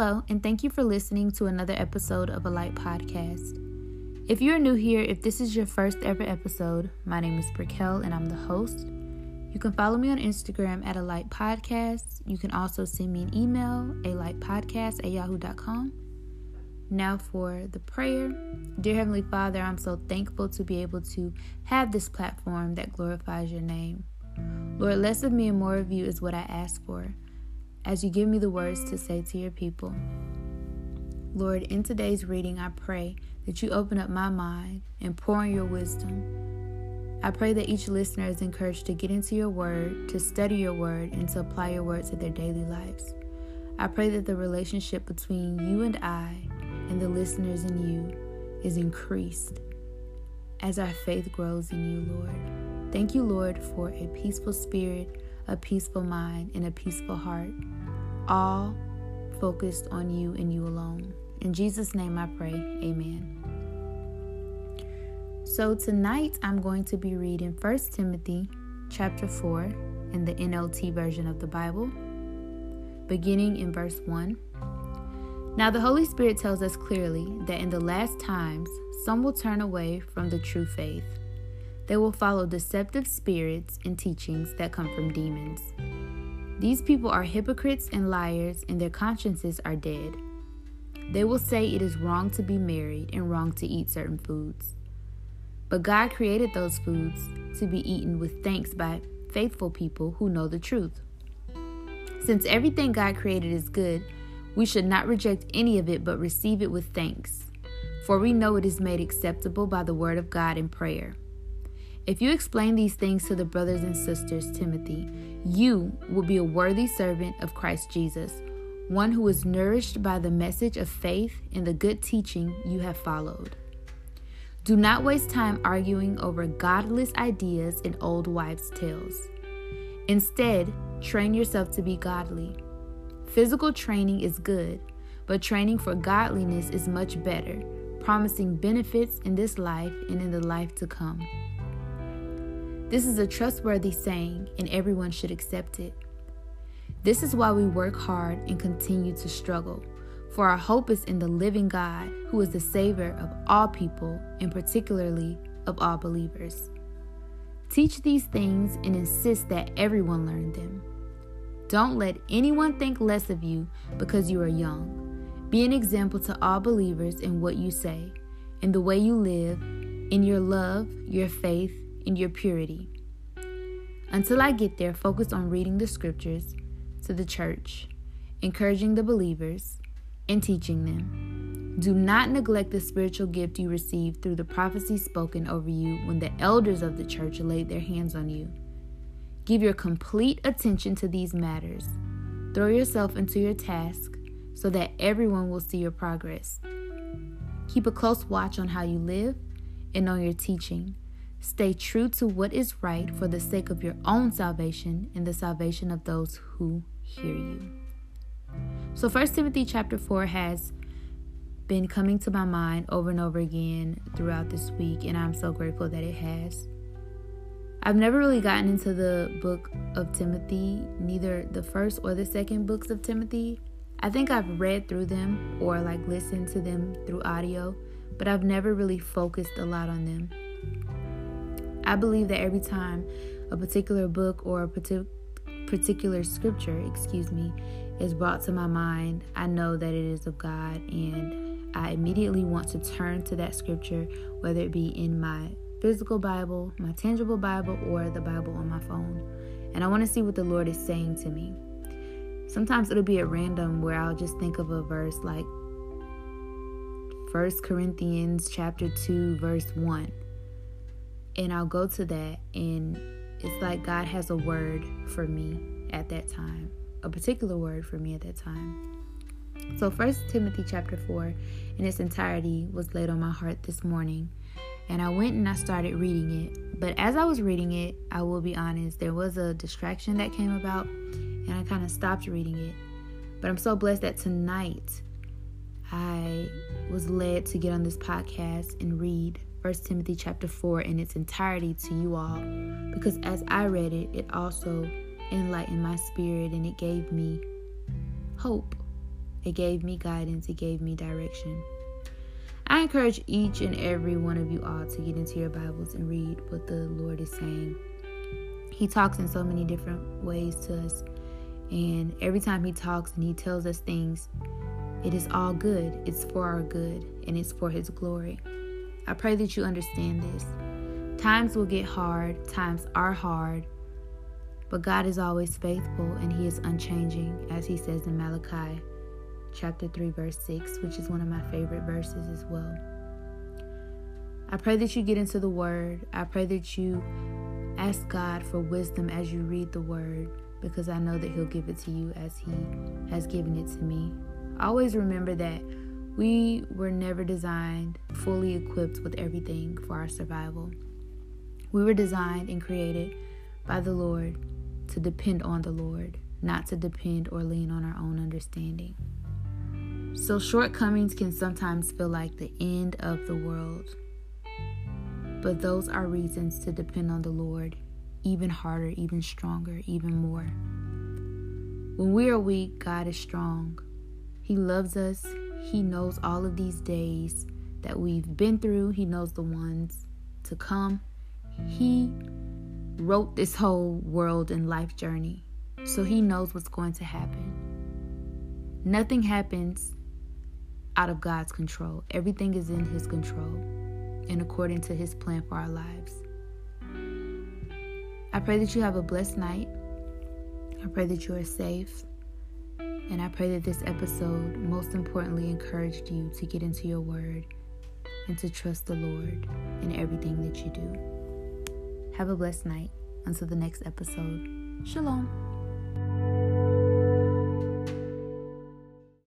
Hello, and thank you for listening to another episode of a Light Podcast. If you're new here, if this is your first ever episode, my name is Brakel and I'm the host. You can follow me on Instagram at a light podcast. You can also send me an email, a light podcast at yahoo.com. Now for the prayer. Dear Heavenly Father, I'm so thankful to be able to have this platform that glorifies your name. Lord, less of me and more of you is what I ask for as you give me the words to say to your people. Lord, in today's reading, I pray that you open up my mind and pour in your wisdom. I pray that each listener is encouraged to get into your word, to study your word, and to apply your words to their daily lives. I pray that the relationship between you and I and the listeners and you is increased as our faith grows in you, Lord. Thank you, Lord, for a peaceful spirit a peaceful mind, and a peaceful heart, all focused on you and you alone. In Jesus' name I pray, amen. So tonight I'm going to be reading 1 Timothy chapter 4 in the NLT version of the Bible, beginning in verse 1. Now the Holy Spirit tells us clearly that in the last times some will turn away from the true faith they will follow deceptive spirits and teachings that come from demons. These people are hypocrites and liars, and their consciences are dead. They will say it is wrong to be married and wrong to eat certain foods. But God created those foods to be eaten with thanks by faithful people who know the truth. Since everything God created is good, we should not reject any of it but receive it with thanks. For we know it is made acceptable by the word of God in prayer. If you explain these things to the brothers and sisters, Timothy, you will be a worthy servant of Christ Jesus, one who is nourished by the message of faith and the good teaching you have followed. Do not waste time arguing over godless ideas and old wives' tales. Instead, train yourself to be godly. Physical training is good, but training for godliness is much better, promising benefits in this life and in the life to come. This is a trustworthy saying, and everyone should accept it. This is why we work hard and continue to struggle, for our hope is in the living God, who is the Savior of all people, and particularly of all believers. Teach these things and insist that everyone learn them. Don't let anyone think less of you because you are young. Be an example to all believers in what you say, in the way you live, in your love, your faith, in your purity. Until I get there, focus on reading the scriptures to the church, encouraging the believers, and teaching them. Do not neglect the spiritual gift you received through the prophecy spoken over you when the elders of the church laid their hands on you. Give your complete attention to these matters. Throw yourself into your task so that everyone will see your progress. Keep a close watch on how you live and on your teaching. Stay true to what is right for the sake of your own salvation and the salvation of those who hear you. So 1 Timothy chapter 4 has been coming to my mind over and over again throughout this week and I'm so grateful that it has. I've never really gotten into the book of Timothy, neither the first or the second books of Timothy. I think I've read through them or like listened to them through audio, but I've never really focused a lot on them. I believe that every time a particular book or a particular scripture, excuse me, is brought to my mind, I know that it is of God and I immediately want to turn to that scripture, whether it be in my physical Bible, my tangible Bible, or the Bible on my phone. And I want to see what the Lord is saying to me. Sometimes it'll be at random where I'll just think of a verse like 1 Corinthians chapter 2 verse 1 and I'll go to that and it's like God has a word for me at that time, a particular word for me at that time. So First Timothy chapter 4 in its entirety was laid on my heart this morning. And I went and I started reading it. But as I was reading it, I will be honest, there was a distraction that came about and I kind of stopped reading it. But I'm so blessed that tonight I was led to get on this podcast and read 1 Timothy chapter 4 in its entirety to you all because as I read it, it also enlightened my spirit and it gave me hope. It gave me guidance, it gave me direction. I encourage each and every one of you all to get into your Bibles and read what the Lord is saying. He talks in so many different ways to us, and every time He talks and He tells us things, it is all good. It's for our good, and it's for His glory. I pray that you understand this. Times will get hard, times are hard, but God is always faithful and He is unchanging, as He says in Malachi chapter 3, verse 6, which is one of my favorite verses as well. I pray that you get into the Word. I pray that you ask God for wisdom as you read the Word because I know that He'll give it to you as He has given it to me. Always remember that we were never designed fully equipped with everything for our survival. We were designed and created by the Lord to depend on the Lord, not to depend or lean on our own understanding. So, shortcomings can sometimes feel like the end of the world. But those are reasons to depend on the Lord even harder, even stronger, even more. When we are weak, God is strong. He loves us. He knows all of these days that we've been through, He knows the ones to come. He wrote this whole world and life journey, so He knows what's going to happen. Nothing happens out of God's control, everything is in His control and according to His plan for our lives. I pray that you have a blessed night. I pray that you are safe. And I pray that this episode, most importantly, encouraged you to get into your word and to trust the Lord in everything that you do. Have a blessed night. Until the next episode. Shalom.